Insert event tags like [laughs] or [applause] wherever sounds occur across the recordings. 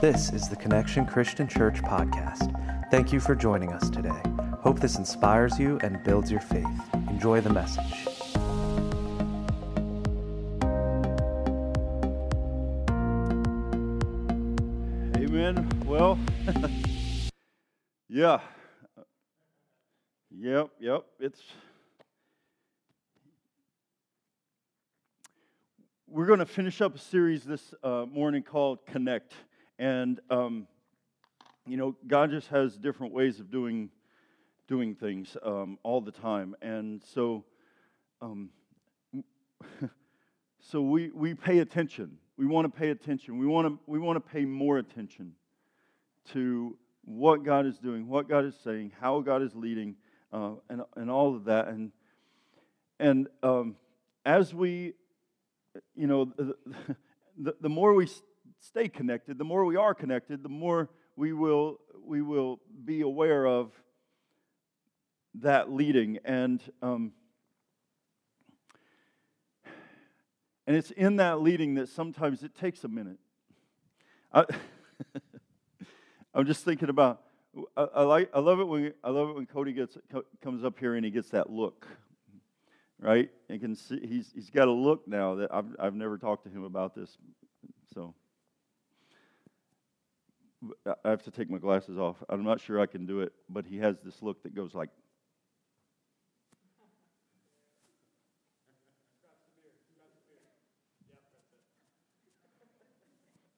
This is the Connection Christian Church podcast. Thank you for joining us today. Hope this inspires you and builds your faith. Enjoy the message. Amen. Well, [laughs] yeah. Yep, yep. It's. We're going to finish up a series this uh, morning called Connect. And, um, you know, God just has different ways of doing, doing things um, all the time. And so, um, [laughs] so we, we pay attention. We want to pay attention. We want to, we want to pay more attention to what God is doing, what God is saying, how God is leading, uh, and, and all of that. And, and um, as we you know, the, [laughs] the, the more we stay connected, the more we are connected, the more we will, we will be aware of that leading. And, um, and it's in that leading that sometimes it takes a minute. I, [laughs] I'm just thinking about. I, I, like. I love it when I love it when Cody gets comes up here and he gets that look right? You can see he's, he's got a look now that I've, I've never talked to him about this. So I have to take my glasses off. I'm not sure I can do it, but he has this look that goes like.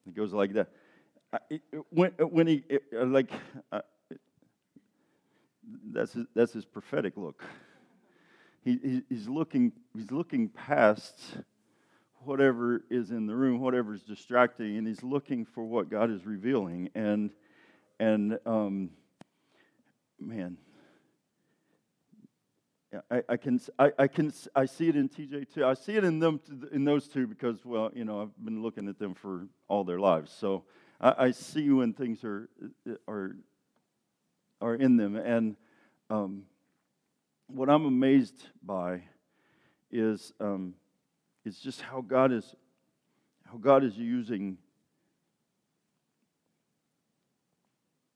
It goes like that. when, uh, when he, uh, uh, like, uh, that's, his, that's his prophetic look he, he's, looking, he's looking past whatever is in the room, whatever is distracting, and he's looking for what God is revealing. And, and um, man, I, I, can, I, I, can, I see it in TJ too. I see it in them, in those two because, well, you know, I've been looking at them for all their lives. So I, I see when things are, are, are in them. And, um, what I'm amazed by is um, is just how God is how God is using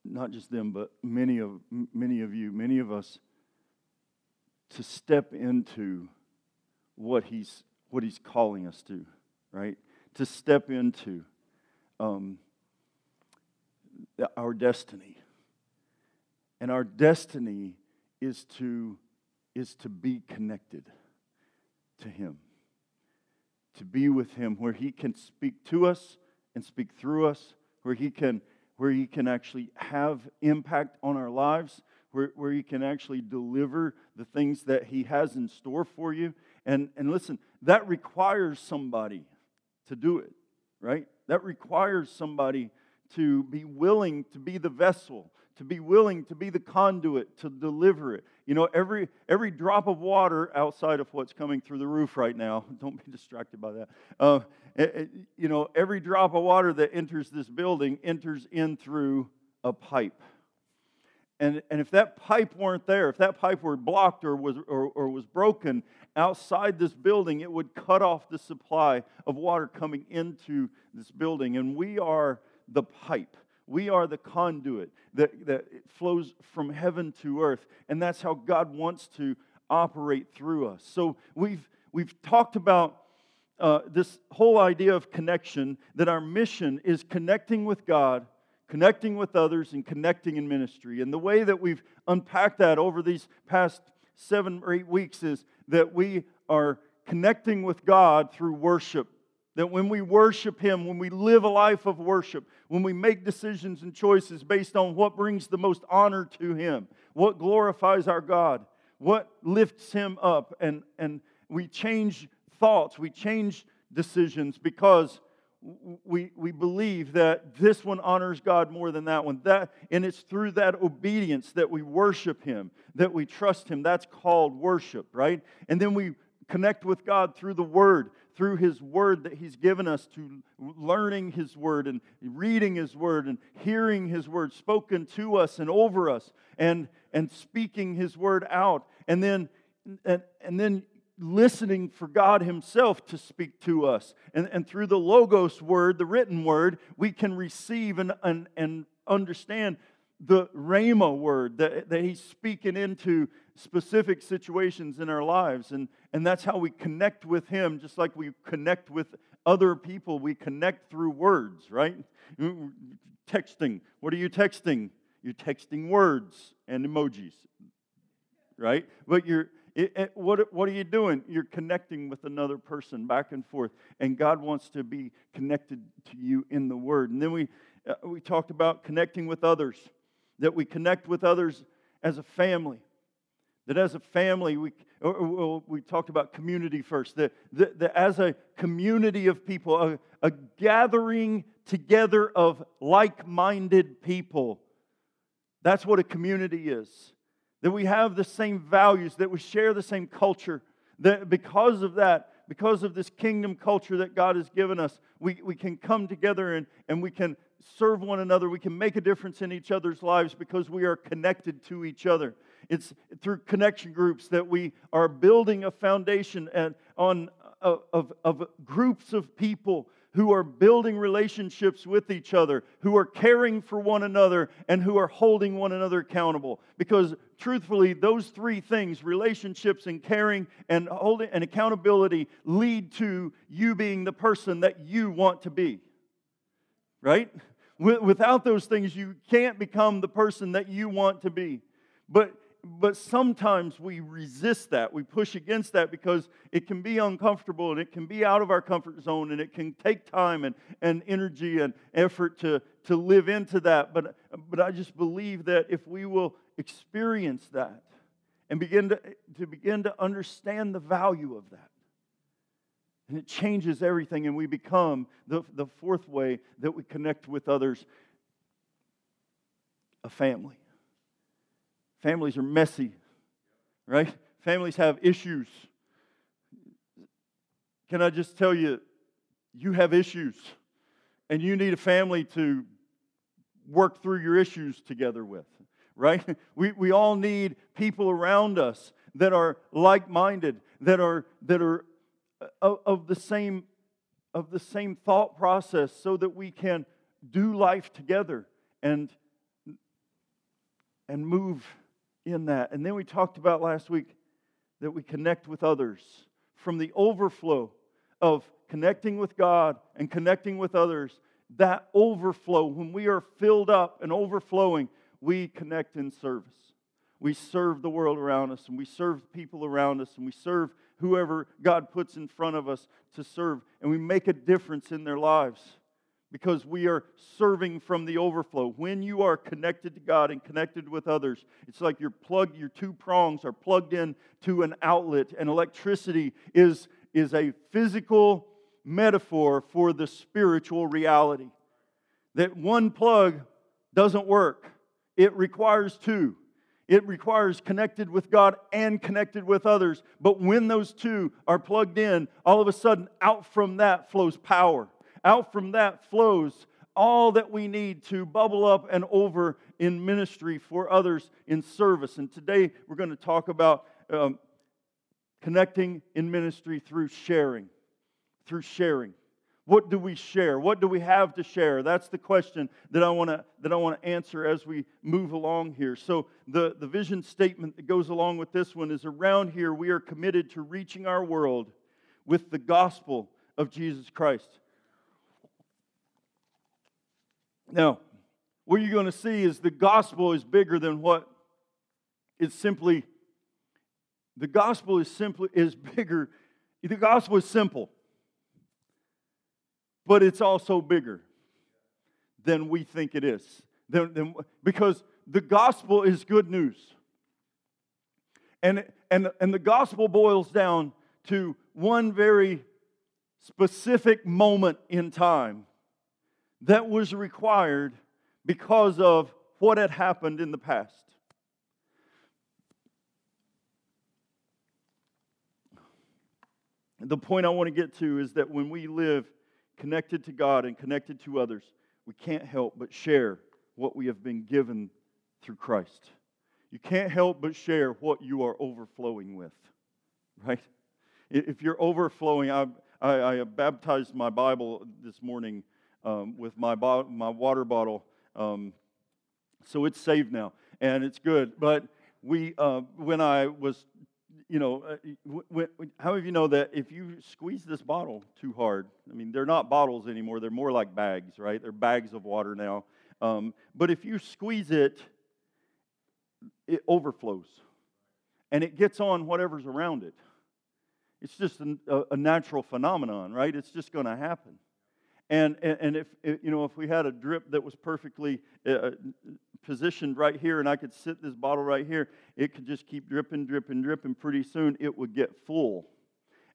not just them, but many of many of you, many of us, to step into what He's what He's calling us to, right? To step into um, our destiny, and our destiny is to is to be connected to Him, to be with Him, where He can speak to us and speak through us, where He can, where he can actually have impact on our lives, where, where He can actually deliver the things that He has in store for you. And, and listen, that requires somebody to do it, right? That requires somebody to be willing to be the vessel to be willing to be the conduit to deliver it. You know, every, every drop of water outside of what's coming through the roof right now, [laughs] don't be distracted by that. Uh, it, you know, every drop of water that enters this building enters in through a pipe. And, and if that pipe weren't there, if that pipe were blocked or was, or, or was broken outside this building, it would cut off the supply of water coming into this building. And we are the pipe. We are the conduit that, that flows from heaven to earth. And that's how God wants to operate through us. So we've, we've talked about uh, this whole idea of connection, that our mission is connecting with God, connecting with others, and connecting in ministry. And the way that we've unpacked that over these past seven or eight weeks is that we are connecting with God through worship that when we worship Him, when we live a life of worship, when we make decisions and choices based on what brings the most honor to Him, what glorifies our God, what lifts Him up, and, and we change thoughts, we change decisions because we, we believe that this one honors God more than that one. That, and it's through that obedience that we worship Him, that we trust Him. That's called worship, right? And then we connect with God through the Word through His Word that He's given us to learning His Word and reading His Word and hearing His Word spoken to us and over us and, and speaking His Word out. And then, and, and then listening for God Himself to speak to us. And, and through the Logos word, the written word, we can receive and, and, and understand the Rhema word that, that He's speaking into specific situations in our lives. And, and that's how we connect with Him, just like we connect with other people. We connect through words, right? Texting. What are you texting? You're texting words and emojis, right? But you're it, it, what, what are you doing? You're connecting with another person back and forth. And God wants to be connected to you in the Word. And then we, uh, we talked about connecting with others, that we connect with others as a family. That as a family, we, uh, uh, or, or we talked about community first, that, that, that as a community of people, a, a gathering together of like minded people, that's what a community is. That we have the same values, that we share the same culture, that because of that, because of this kingdom culture that God has given us, we, we can come together and, and we can serve one another. We can make a difference in each other's lives because we are connected to each other. It's through connection groups that we are building a foundation and on, of, of, of groups of people who are building relationships with each other, who are caring for one another, and who are holding one another accountable. Because truthfully, those three things relationships and caring and holding and accountability lead to you being the person that you want to be. Right? Without those things, you can't become the person that you want to be. But but sometimes we resist that. We push against that because it can be uncomfortable and it can be out of our comfort zone and it can take time and, and energy and effort to, to live into that. But, but I just believe that if we will experience that and begin to, to begin to understand the value of that, and it changes everything, and we become the, the fourth way that we connect with others a family. Families are messy, right? Families have issues. Can I just tell you, you have issues, and you need a family to work through your issues together with, right? [laughs] We, we all need people around us that are like minded, that are, that are uh, of, of, the same, of the same thought process so that we can do life together and, and move in that. And then we talked about last week that we connect with others from the overflow of connecting with God and connecting with others. That overflow, when we are filled up and overflowing, we connect in service. We serve the world around us and we serve people around us and we serve whoever God puts in front of us to serve and we make a difference in their lives because we are serving from the overflow. When you are connected to God and connected with others, it's like your plug, your two prongs are plugged in to an outlet, and electricity is, is a physical metaphor for the spiritual reality. That one plug doesn't work, it requires two. It requires connected with God and connected with others. But when those two are plugged in, all of a sudden, out from that flows power. Out from that flows all that we need to bubble up and over in ministry for others in service. And today we're going to talk about um, connecting in ministry through sharing. Through sharing. What do we share? What do we have to share? That's the question that I want to that I want to answer as we move along here. So the, the vision statement that goes along with this one is around here we are committed to reaching our world with the gospel of Jesus Christ. Now, what you're going to see is the gospel is bigger than what it's simply the gospel is simply is bigger the gospel is simple but it's also bigger than we think it is than, than, because the gospel is good news. And, and, and the gospel boils down to one very specific moment in time that was required because of what had happened in the past. The point I want to get to is that when we live connected to God and connected to others, we can't help but share what we have been given through Christ. You can't help but share what you are overflowing with, right? if you're overflowing, I, I, I baptized my Bible this morning um, with my, bo- my water bottle. Um, so it's saved now, and it's good. But we, uh, when I was, you know, uh, when, how many of you know that if you squeeze this bottle too hard, I mean, they're not bottles anymore; they're more like bags, right? They're bags of water now. Um, but if you squeeze it, it overflows, and it gets on whatever's around it. It's just a, a natural phenomenon, right? It's just going to happen. And, and if, you know, if we had a drip that was perfectly uh, uh, positioned right here and I could sit this bottle right here, it could just keep dripping, dripping, dripping. Pretty soon it would get full.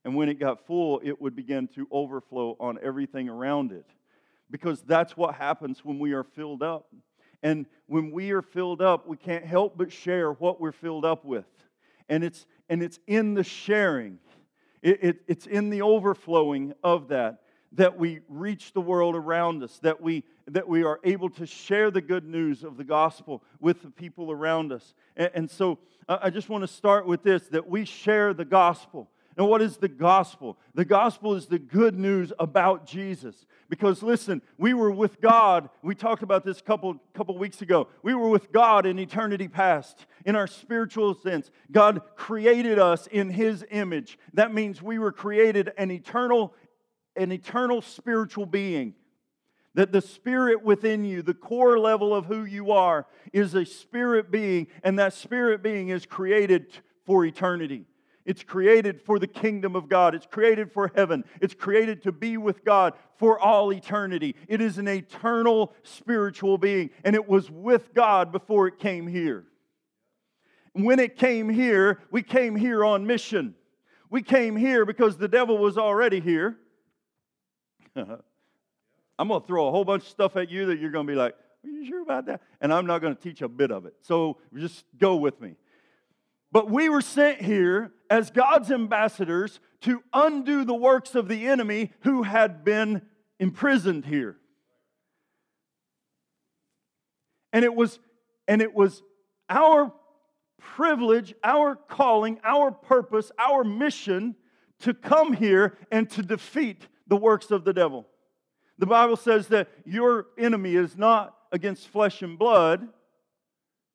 And when it got full, it would begin to overflow on everything around it. Because that's what happens when we are filled up. And when we are filled up, we can't help but share what we're filled up with. And it's, and it's in the sharing, it, it, it's in the overflowing of that that we reach the world around us, that we, that we are able to share the good news of the gospel with the people around us. And, and so uh, I just want to start with this that we share the gospel. And what is the gospel? The gospel is the good news about Jesus. Because listen, we were with God. We talked about this a couple, couple weeks ago. We were with God in eternity past, in our spiritual sense. God created us in His image. That means we were created an eternal an eternal spiritual being. That the spirit within you, the core level of who you are, is a spirit being, and that spirit being is created for eternity. It's created for the kingdom of God. It's created for heaven. It's created to be with God for all eternity. It is an eternal spiritual being, and it was with God before it came here. When it came here, we came here on mission. We came here because the devil was already here. I'm going to throw a whole bunch of stuff at you that you're going to be like, Are you sure about that? And I'm not going to teach a bit of it. So just go with me. But we were sent here as God's ambassadors to undo the works of the enemy who had been imprisoned here. And it was and it was our privilege, our calling, our purpose, our mission to come here and to defeat the works of the devil. The Bible says that your enemy is not against flesh and blood.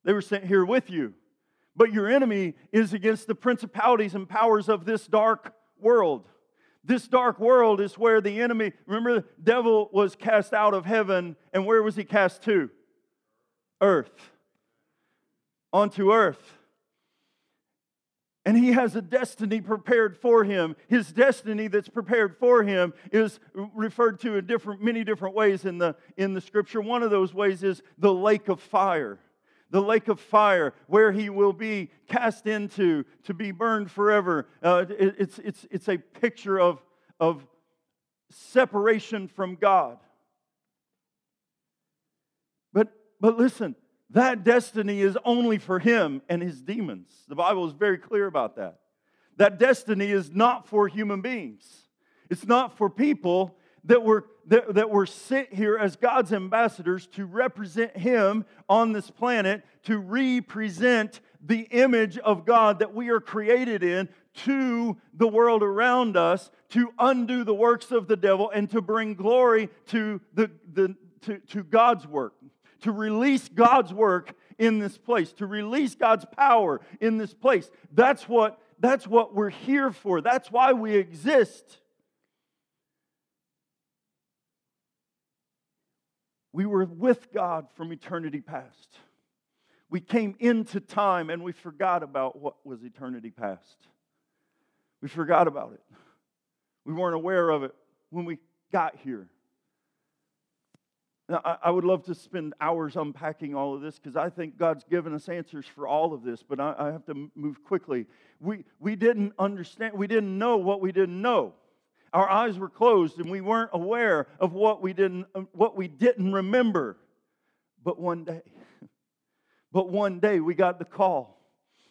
They were sent here with you. But your enemy is against the principalities and powers of this dark world. This dark world is where the enemy, remember, the devil was cast out of heaven, and where was he cast to? Earth. Onto earth. And he has a destiny prepared for him. His destiny that's prepared for him is referred to in different, many different ways in the, in the scripture. One of those ways is the lake of fire. The lake of fire, where he will be cast into to be burned forever. Uh, it, it's, it's, it's a picture of, of separation from God. But, but listen, that destiny is only for him and his demons. The Bible is very clear about that. That destiny is not for human beings. It's not for people that were, that, that were sent here as God's ambassadors to represent Him on this planet, to represent the image of God that we are created in to the world around us, to undo the works of the devil, and to bring glory to, the, the, to, to God's work to release God's work in this place, to release God's power in this place. That's what, that's what we're here for. That's why we exist. We were with God from eternity past. We came into time and we forgot about what was eternity past. We forgot about it. We weren't aware of it when we got here. Now, I, would love to spend hours unpacking all of this because I think God's given us answers for all of this, but I, I have to move quickly. We, we didn't understand, we didn't know what we didn't know. Our eyes were closed and we weren't aware of what we didn't, uh, what we didn't remember. But one day, [laughs] but one day we got the call.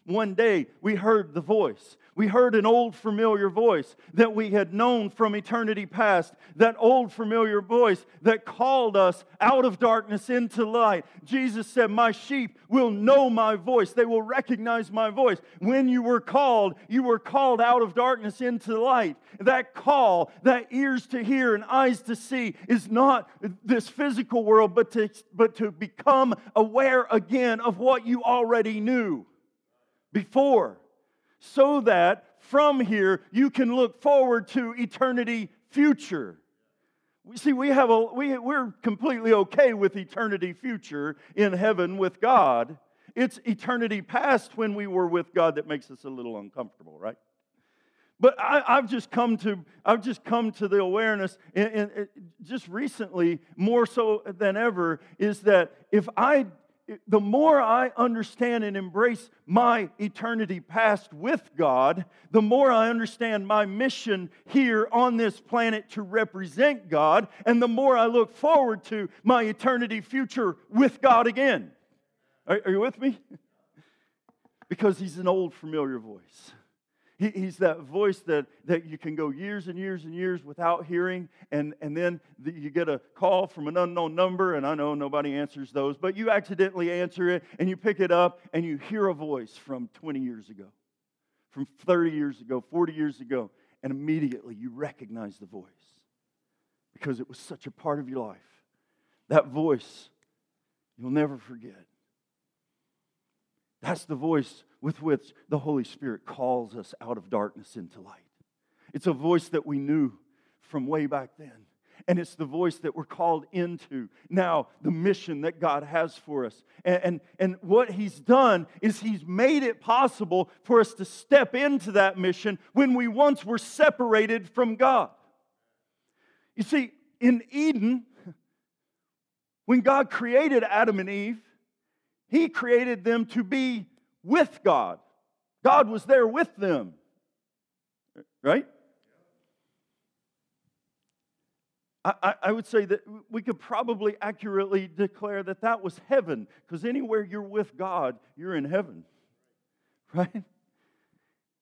One day we heard the voice. We heard an old familiar voice that we had known from eternity past, that old familiar voice that called us out of darkness into light. Jesus said, My sheep will know my voice. They will recognize my voice. When you were called, you were called out of darkness into light. That call, that ears to hear and eyes to see, is not this physical world, but to, but to become aware again of what you already knew before, so that from here you can look forward to eternity future. We see we have a we, we're completely okay with eternity future in heaven with God. It's eternity past when we were with God that makes us a little uncomfortable, right? But I, have just come to I've just come to the awareness, and, and just recently more so than ever, is that if I the more I understand and embrace my eternity past with God, the more I understand my mission here on this planet to represent God, and the more I look forward to my eternity future with God again. Are, are you with me? because He's an old, familiar voice. He, he's that voice that, that you can go years and years and years without hearing, and, and then the, you get a call from an unknown number, and I know nobody answers those, but you accidentally answer it, and you pick it up, and you hear a voice from 20 years ago, from 30 years ago, 40 years ago, and immediately you recognize the voice because it was such a part of your life. That voice you'll never forget. That's the voice with which the Holy Spirit calls us out of darkness into light. It's a voice that we knew from way back then. And it's the voice that we're called into now, the mission that God has for us. And, and, and what He's done is He's made it possible for us to step into that mission when we once were separated from God. You see, in Eden, when God created Adam and Eve, he created them to be with God. God was there with them. Right? I, I, would say that we could probably accurately declare that that was heaven, because anywhere you're with God, you're in heaven. Right?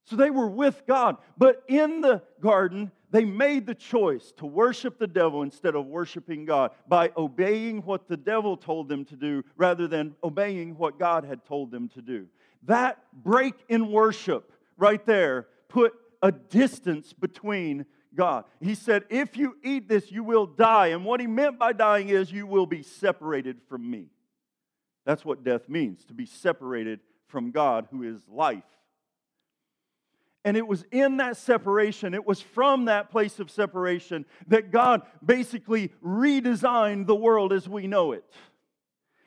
So they were with God. But in the garden, they made the choice to worship the devil instead of worshiping God by obeying what the devil told them to do rather than obeying what God had told them to do. That break in worship right there put a distance between God. He said, If you eat this, you will die. And what he meant by dying is you will be separated from me. That's what death means to be separated from God, who is life. And it was in that separation, it was from that place of separation that God basically redesigned the world as we know it.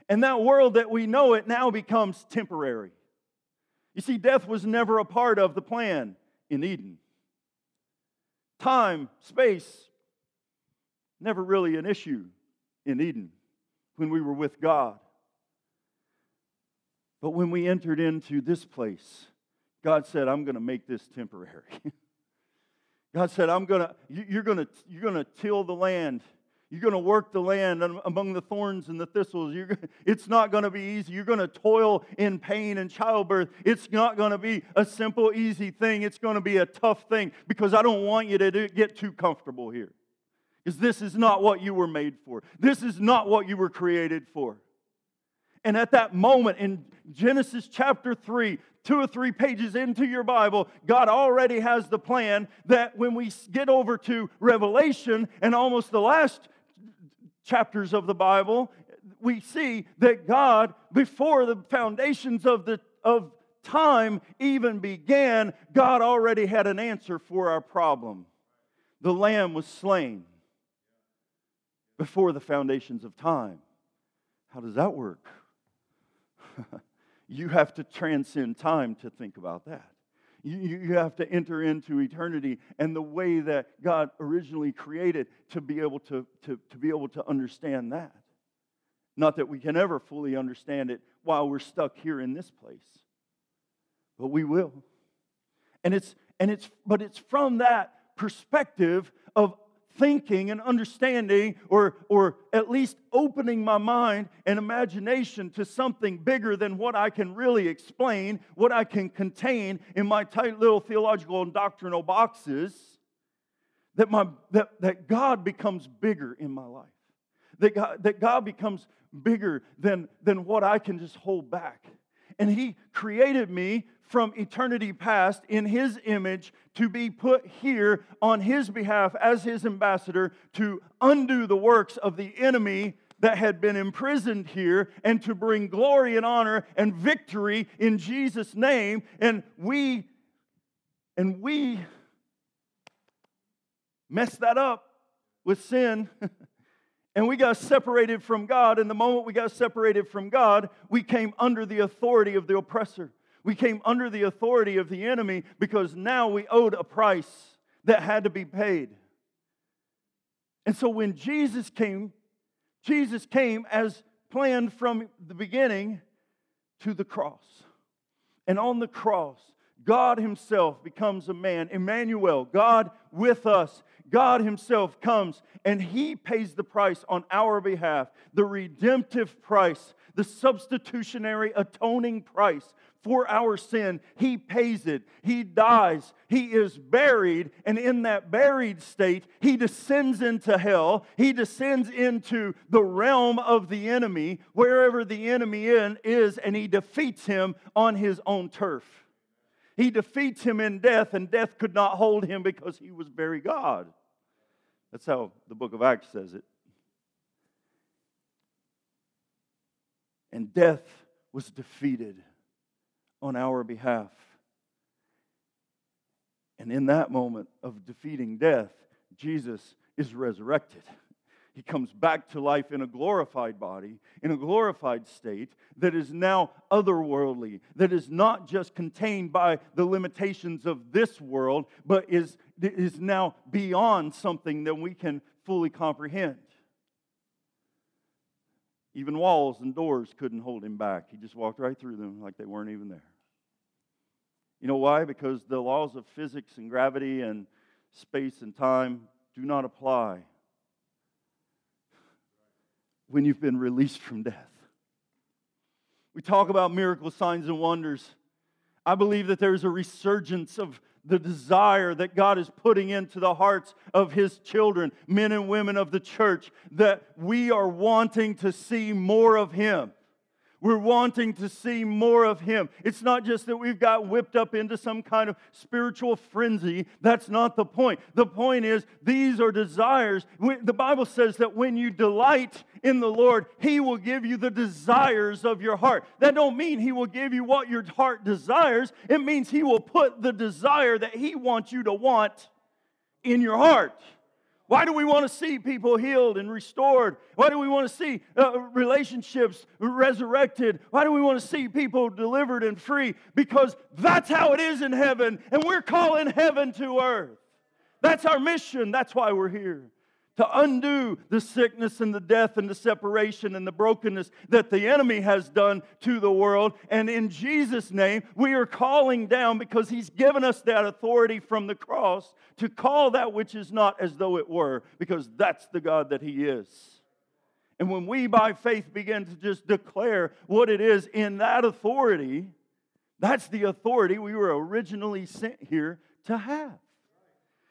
And that world that we know it now becomes temporary. You see, death was never a part of the plan in Eden. Time, space, never really an issue in Eden when we were with God. But when we entered into this place, God said, I'm going to make this temporary. [laughs] God said, I'm going to, you're going to, you're going to till the land. You're going to work the land among the thorns and the thistles. You're, [laughs] it's not going to be easy. You're going to toil in pain and childbirth. It's not going to be a simple, easy thing. It's going to be a tough thing because I don't want you to do, get too comfortable here. Because this is not what you were made for. This is not what you were created for. And at that moment in Genesis chapter 3, two or three pages into your Bible, God already has the plan that when we get over to Revelation and almost the last chapters of the Bible, we see that God, before the foundations of, the, of time even began, God already had an answer for our problem. The Lamb was slain before the foundations of time. How does that work? [laughs] you have to transcend time to think about that. You, you have to enter into eternity and the way that God originally created to be able to, to, to be able to understand that. Not that we can ever fully understand it while we're stuck here in this place, but we will. And it's, and it's, but it's from that perspective of thinking and understanding, or, or at least opening my mind and imagination to something bigger than what I can really explain, what I can contain in my tight little theological and doctrinal boxes, that, my, that, that God becomes bigger in my life. That God, that God becomes bigger than, than what I can just hold back. And He created me from eternity past in his image to be put here on his behalf as his ambassador to undo the works of the enemy that had been imprisoned here and to bring glory and honor and victory in Jesus name. And we and we mess that up with sin [laughs] and we got separated from God and the moment we got separated from God we came under the authority of the oppressor we came under the authority of the enemy because now we owed a price that had to be paid. And so when Jesus came, Jesus came as planned from the beginning to the cross. And on the cross, God Himself becomes a man. Emmanuel, God with us. God Himself comes and He pays the price on our behalf, the redemptive price, the substitutionary atoning price for our sin. He pays it. He dies. He is buried. And in that buried state, he descends into hell. He descends into the realm of the enemy, wherever the enemy is, and he defeats him on his own turf. He defeats him in death, and death could not hold him because he was very God. That's how the book of Acts says it. And death was defeated on our behalf. And in that moment of defeating death, Jesus is resurrected. He comes back to life in a glorified body, in a glorified state that is now otherworldly, that is not just contained by the limitations of this world, but is, is now beyond something that we can fully comprehend. Even walls and doors couldn't hold him back. He just walked right through them like they weren't even there. You know why? Because the laws of physics and gravity and space and time do not apply when you've been released from death. We talk about miracles, signs, and wonders. I believe that there's a resurgence of the desire that God is putting into the hearts of His children, men and women of the church, that we are wanting to see more of Him. We're wanting to see more of Him. It's not just that we've got whipped up into some kind of spiritual frenzy. That's not the point. The point is, these are desires. The Bible says that when you delight in the Lord, He will give you the desires of your heart. That don't mean He will give you what your heart desires, it means He will put the desire that He wants you to want in your heart. Why do we want to see people healed and restored? Why do we want to see uh, relationships resurrected? Why do we want to see people delivered and free? Because that's how it is in heaven, and we're calling heaven to earth. That's our mission. That's why we're here to undo the sickness and the death and the separation and the brokenness that the enemy has done to the world. And in Jesus' name, we are calling down because he's given us that authority from the cross to call that which is not as though it were, because that's the God that he is. And when we by faith begin to just declare what it is in that authority, that's the authority we were originally sent here to have.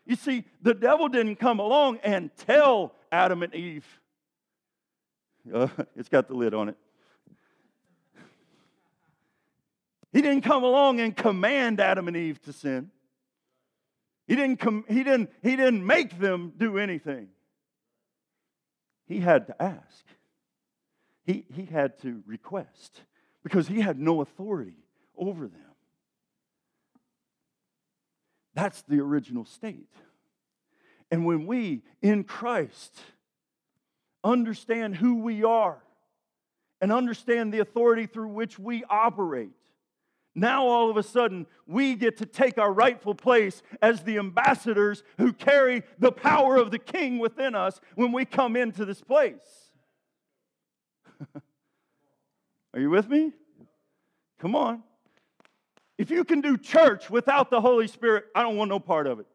You see, the devil didn't come along and tell Adam and Eve. Uh, [laughs] it's got the lid on it. He didn't come along and command Adam and Eve to sin. He didn't, com- he didn't, he didn't make them do anything. He had to ask. He, he had to request because he had no authority over them. That's the original state. And when we in Christ understand who we are and understand the authority through which we operate, now all of a sudden we get to take our rightful place as the ambassadors who carry the power of the king within us when we come into this place. [laughs] Are you with me? Come on. If you can do church without the Holy Spirit, I don't want no part of it.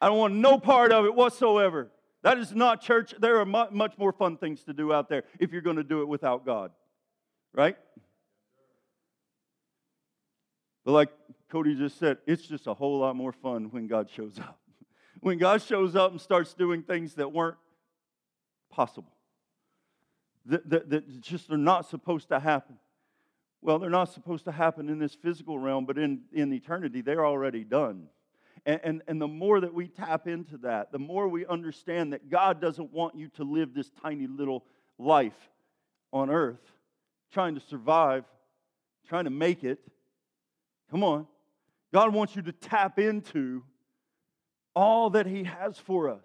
I don't want no part of it whatsoever. That is not church. There are much more fun things to do out there if you're going to do it without God. Right? But like Cody just said, it's just a whole lot more fun when God shows up. [laughs] when God shows up and starts doing things that weren't possible, that, that, that just are not supposed to happen. Well, they're not supposed to happen in this physical realm, but in, in eternity, they're already done. And, and, and the more that we tap into that, the more we understand that God doesn't want you to live this tiny little life on earth, trying to survive, trying to make it. Come on. God wants you to tap into all that He has for us.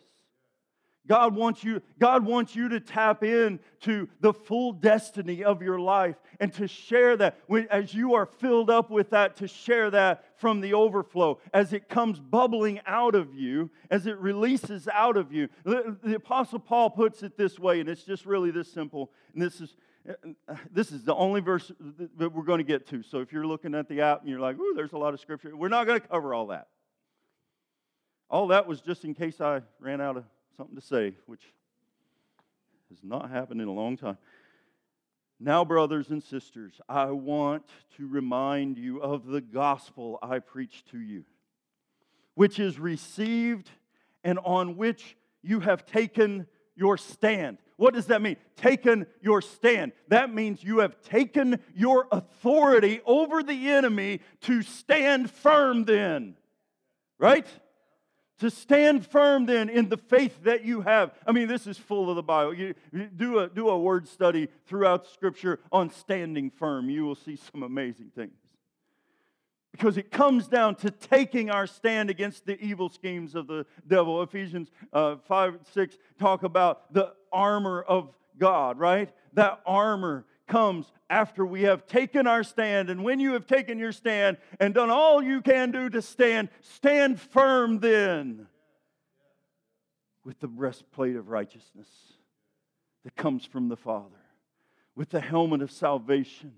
God wants you, God wants you to tap in to the full destiny of your life and to share that when, as you are filled up with that, to share that from the overflow as it comes bubbling out of you, as it releases out of you. The, the Apostle Paul puts it this way, and it's just really this simple. And this is this is the only verse that we're going to get to. So if you're looking at the app and you're like, ooh, there's a lot of scripture, we're not going to cover all that. All that was just in case I ran out of something to say, which has not happened in a long time. Now, brothers and sisters, I want to remind you of the gospel I preached to you, which is received and on which you have taken your stand. What does that mean? Taken your stand. That means you have taken your authority over the enemy to stand firm, then. Right? To stand firm then in the faith that you have. I mean, this is full of the Bible. You, you do, a, do a word study throughout Scripture on standing firm. You will see some amazing things. Because it comes down to taking our stand against the evil schemes of the devil. Ephesians uh, 5 6 talk about the armor of God, right? That armor comes after we have taken our stand. And when you have taken your stand and done all you can do to stand, stand firm then with the breastplate of righteousness that comes from the Father, with the helmet of salvation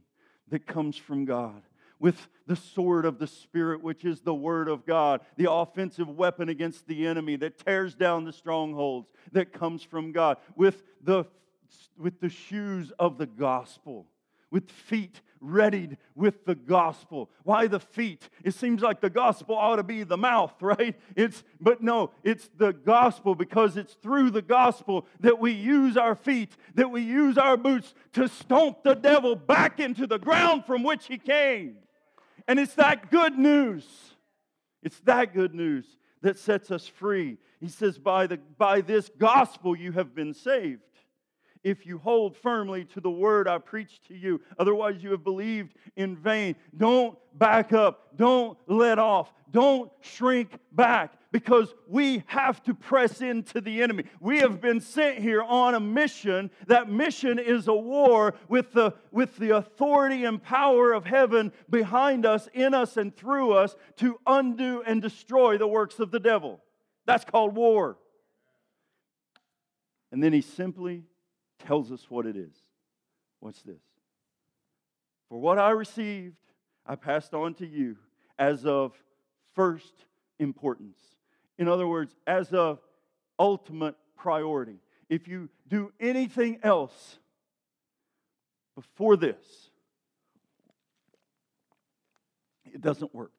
that comes from God. With the sword of the Spirit, which is the Word of God, the offensive weapon against the enemy that tears down the strongholds that comes from God, with the with the shoes of the gospel, with feet readied with the gospel. Why the feet? It seems like the gospel ought to be the mouth, [laughs] right? It's but no, it's the gospel because it's through the gospel that we use our feet, that we use our boots to stomp the devil back into the ground from which he came. And it's that good news. It's that good news that sets us free. He says, by, the, by this gospel you have been saved if you hold firmly to the word I preached to you. Otherwise, you have believed in vain. Don't back up. Don't let off. Don't shrink back because we have to press into the enemy. We have been sent here on a mission. That mission is a war with the, with the authority and power of heaven behind us, in us, and through us to undo and destroy the works of the devil. That's called war. And then he simply tells us what it is. What's this? For what I received, I passed on to you as of first importance. In other words, as of ultimate priority. If you do anything else before this, it doesn't work.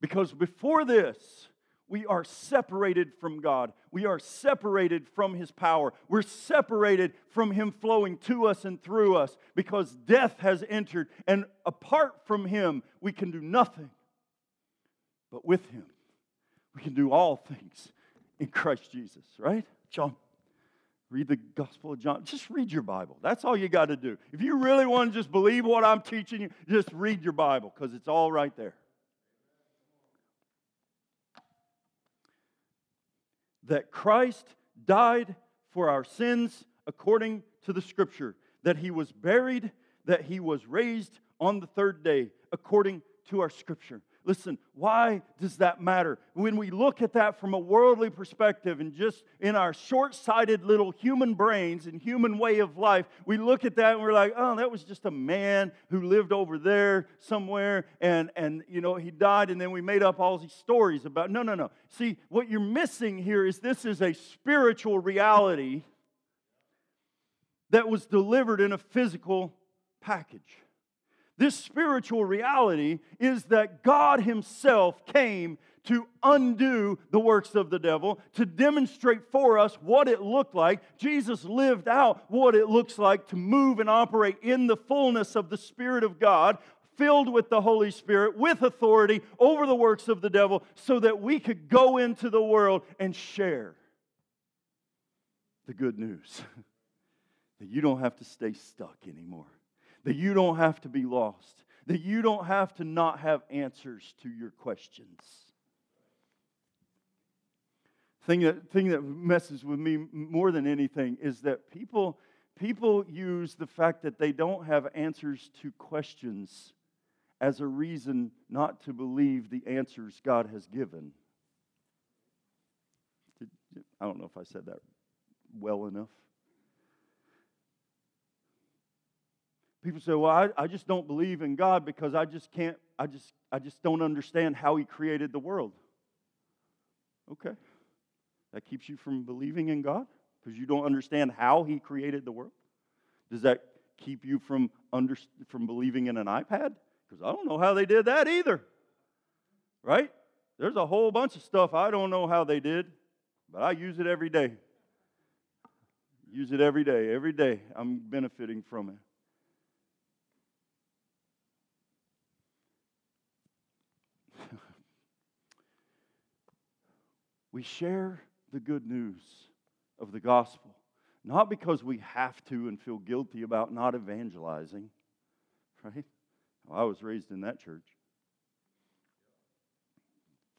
Because before this, we are separated from God. We are separated from His power. We're separated from Him flowing to us and through us because death has entered. And apart from Him, we can do nothing. But with Him, we can do all things in Christ Jesus, right? John, read the Gospel of John. Just read your Bible. That's all you got to do. If you really want to just believe what I'm teaching you, just read your Bible because it's all right there. That Christ died for our sins according to the scripture, that he was buried, that he was raised on the third day according to our scripture. Listen, why does that matter? When we look at that from a worldly perspective and just in our short sighted little human brains and human way of life, we look at that and we're like, oh, that was just a man who lived over there somewhere and, and you know, he died and then we made up all these stories about. No, no, no. See, what you're missing here is this is a spiritual reality that was delivered in a physical package. This spiritual reality is that God Himself came to undo the works of the devil, to demonstrate for us what it looked like. Jesus lived out what it looks like to move and operate in the fullness of the Spirit of God, filled with the Holy Spirit, with authority over the works of the devil, so that we could go into the world and share the good news [laughs] that you don't have to stay stuck anymore that you don't have to be lost, that you don't have to not have answers to your questions. Thing that, thing that messes with me more than anything is that people, people use the fact that they don't have answers to questions as a reason not to believe the answers God has given. I don't know if I said that well enough. People say, well, I, I just don't believe in God because I just can't, I just, I just don't understand how He created the world. Okay. That keeps you from believing in God because you don't understand how He created the world? Does that keep you from, under, from believing in an iPad? Because I don't know how they did that either. Right? There's a whole bunch of stuff I don't know how they did, but I use it every day. Use it every day. Every day I'm benefiting from it. We share the good news of the gospel, not because we have to and feel guilty about not evangelizing, right? Well, I was raised in that church.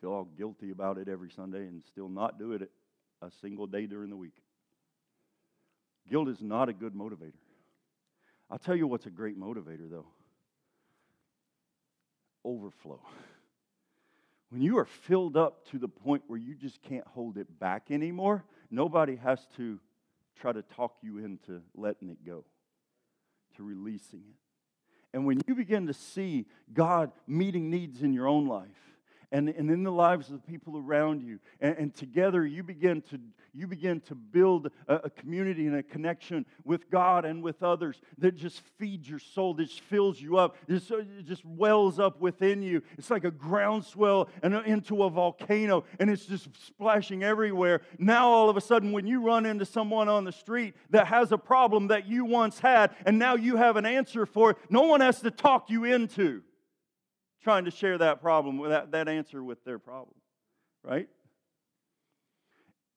Feel all guilty about it every Sunday and still not do it a single day during the week. Guilt is not a good motivator. I'll tell you what's a great motivator, though overflow. [laughs] When you are filled up to the point where you just can't hold it back anymore, nobody has to try to talk you into letting it go, to releasing it. And when you begin to see God meeting needs in your own life, and, and in the lives of the people around you. And, and together you begin to, you begin to build a, a, community and a connection with God and with others that just feeds your soul, that just fills you up, just, it just wells up within you. It's like a groundswell and into a volcano, and it's just splashing everywhere. Now, all of a sudden, when you run into someone on the street that has a problem that you once had, and now you have an answer for it, no one has to talk you into trying to share that problem, that, that answer with their problem, right?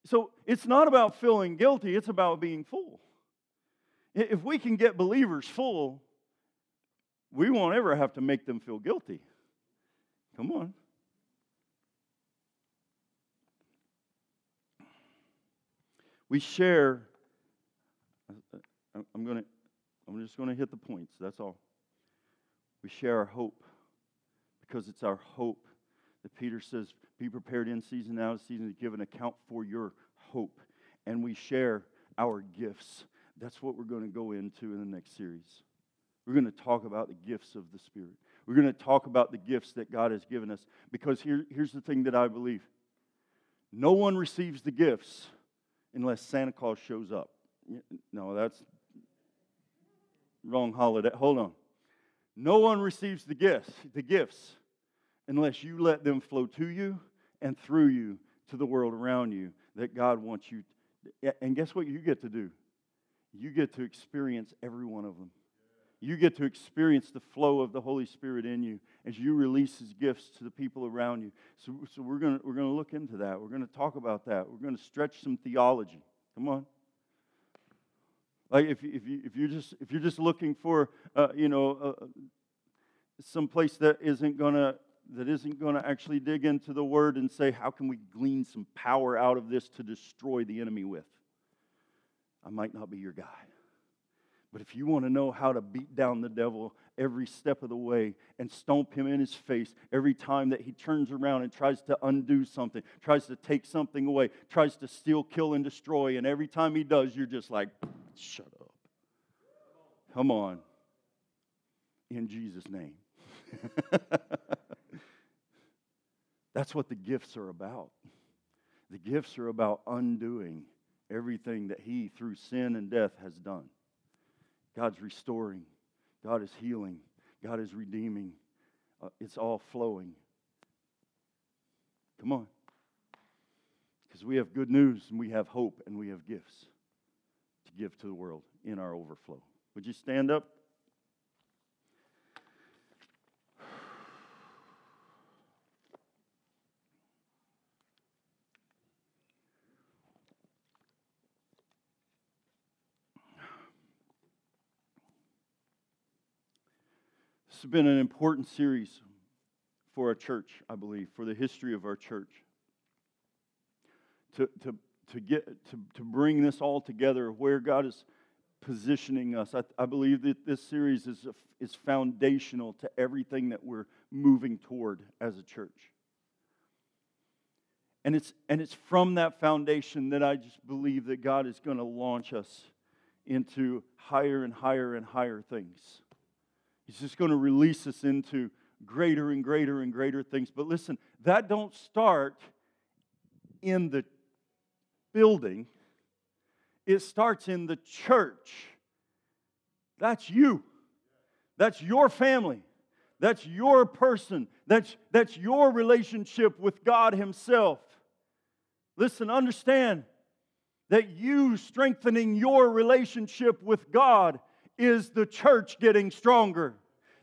So it's not about feeling guilty, it's about being full. If we can get believers full, we won't ever have to make them feel guilty. Come on. We share, I'm going to, I'm just going to hit the points, that's all. We share our hope because it's our hope that Peter says, Be prepared in season, out of season, to give an account for your hope. And we share our gifts. That's what we're going to go into in the next series. We're going to talk about the gifts of the Spirit. We're going to talk about the gifts that God has given us because here, here's the thing that I believe no one receives the gifts unless Santa Claus shows up. No, that's wrong holiday. Hold on. No one receives the gifts, the gifts unless you let them flow to you and through you to the world around you that God wants you. To, and guess what you get to do? You get to experience every one of them. You get to experience the flow of the Holy Spirit in you as you release His gifts to the people around you. So, so we're going we're to look into that. We're going to talk about that. We're going to stretch some theology. Come on. Like if, if, you, if, you're, just, if you're just looking for, uh, you know, uh, some place that isn't going to that isn't going to actually dig into the word and say, how can we glean some power out of this to destroy the enemy with? I might not be your guy. But if you want to know how to beat down the devil every step of the way and stomp him in his face every time that he turns around and tries to undo something, tries to take something away, tries to steal, kill, and destroy, and every time he does, you're just like, shut up. Come on. In Jesus' name. [laughs] That's what the gifts are about. The gifts are about undoing everything that he, through sin and death, has done. God's restoring, God is healing, God is redeeming. Uh, it's all flowing. Come on. Because we have good news and we have hope and we have gifts to give to the world in our overflow. Would you stand up? Has been an important series for our church, I believe, for the history of our church. To, to, to, get, to, to bring this all together, where God is positioning us. I, I believe that this series is, a, is foundational to everything that we're moving toward as a church. And it's, and it's from that foundation that I just believe that God is going to launch us into higher and higher and higher things. He's just going to release us into greater and greater and greater things. But listen, that don't start in the building. It starts in the church. That's you. That's your family. That's your person. That's, that's your relationship with God Himself. Listen, understand that you strengthening your relationship with God is the church getting stronger.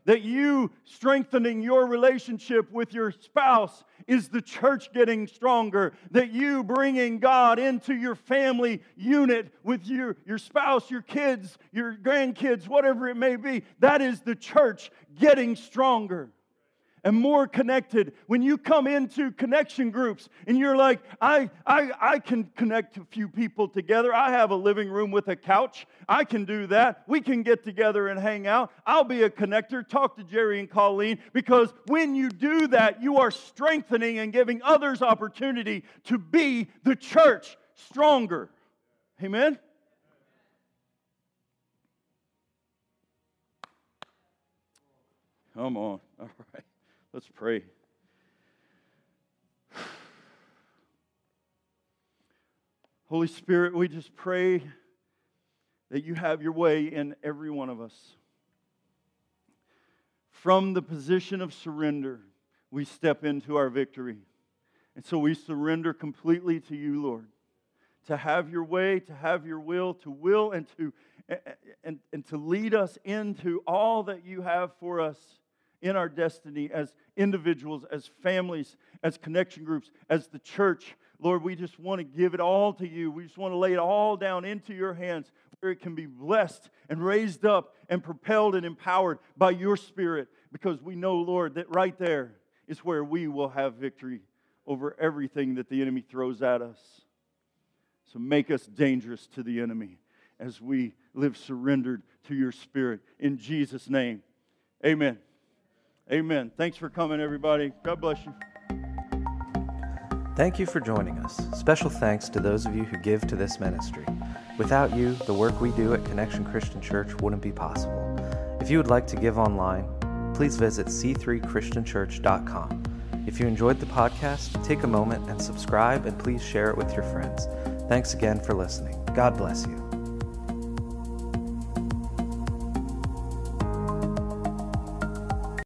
That you strengthening your relationship with your spouse is the church getting stronger. That you bringing God into your family unit with your, your spouse, your kids, your grandkids, whatever it may be, that is the church getting stronger and more connected. When you come into connection groups and you're like, I, I, I can connect a few people together. I have a living room with a couch. I can do that. We can get together and hang out. I'll be a connector. Talk to Jerry and Colleen because when you do that, you are strengthening and giving others opportunity to be the church stronger. Amen? Come on. [laughs] All right. Let's pray. [sighs] Holy Spirit, we just pray that you have your way in every one of us. From the position of surrender, we step into our victory. And so we surrender completely to you, Lord, to have your way, to have your will, to will and to and, and to lead us into all that you have for us in our destiny as individuals, as families, as connection groups, as the church. Lord, we just want to give it all to you. We just want to lay it all down into your hands where it can be blessed and raised up and propelled and empowered by your Spirit because we know, Lord, that right there is where we will have victory over everything that the enemy throws at us. So make us dangerous to the enemy as we live surrendered to your Spirit. In Jesus' name, amen. Amen. Thanks for coming, everybody. God bless you. Thank you for joining us. Special thanks to those of you who give to this ministry. Without you, the work we do at Connection Christian Church wouldn't be possible. If you would like to give online, please visit c3christianchurch.com. If you enjoyed the podcast, take a moment and subscribe and please share it with your friends. Thanks again for listening. God bless you.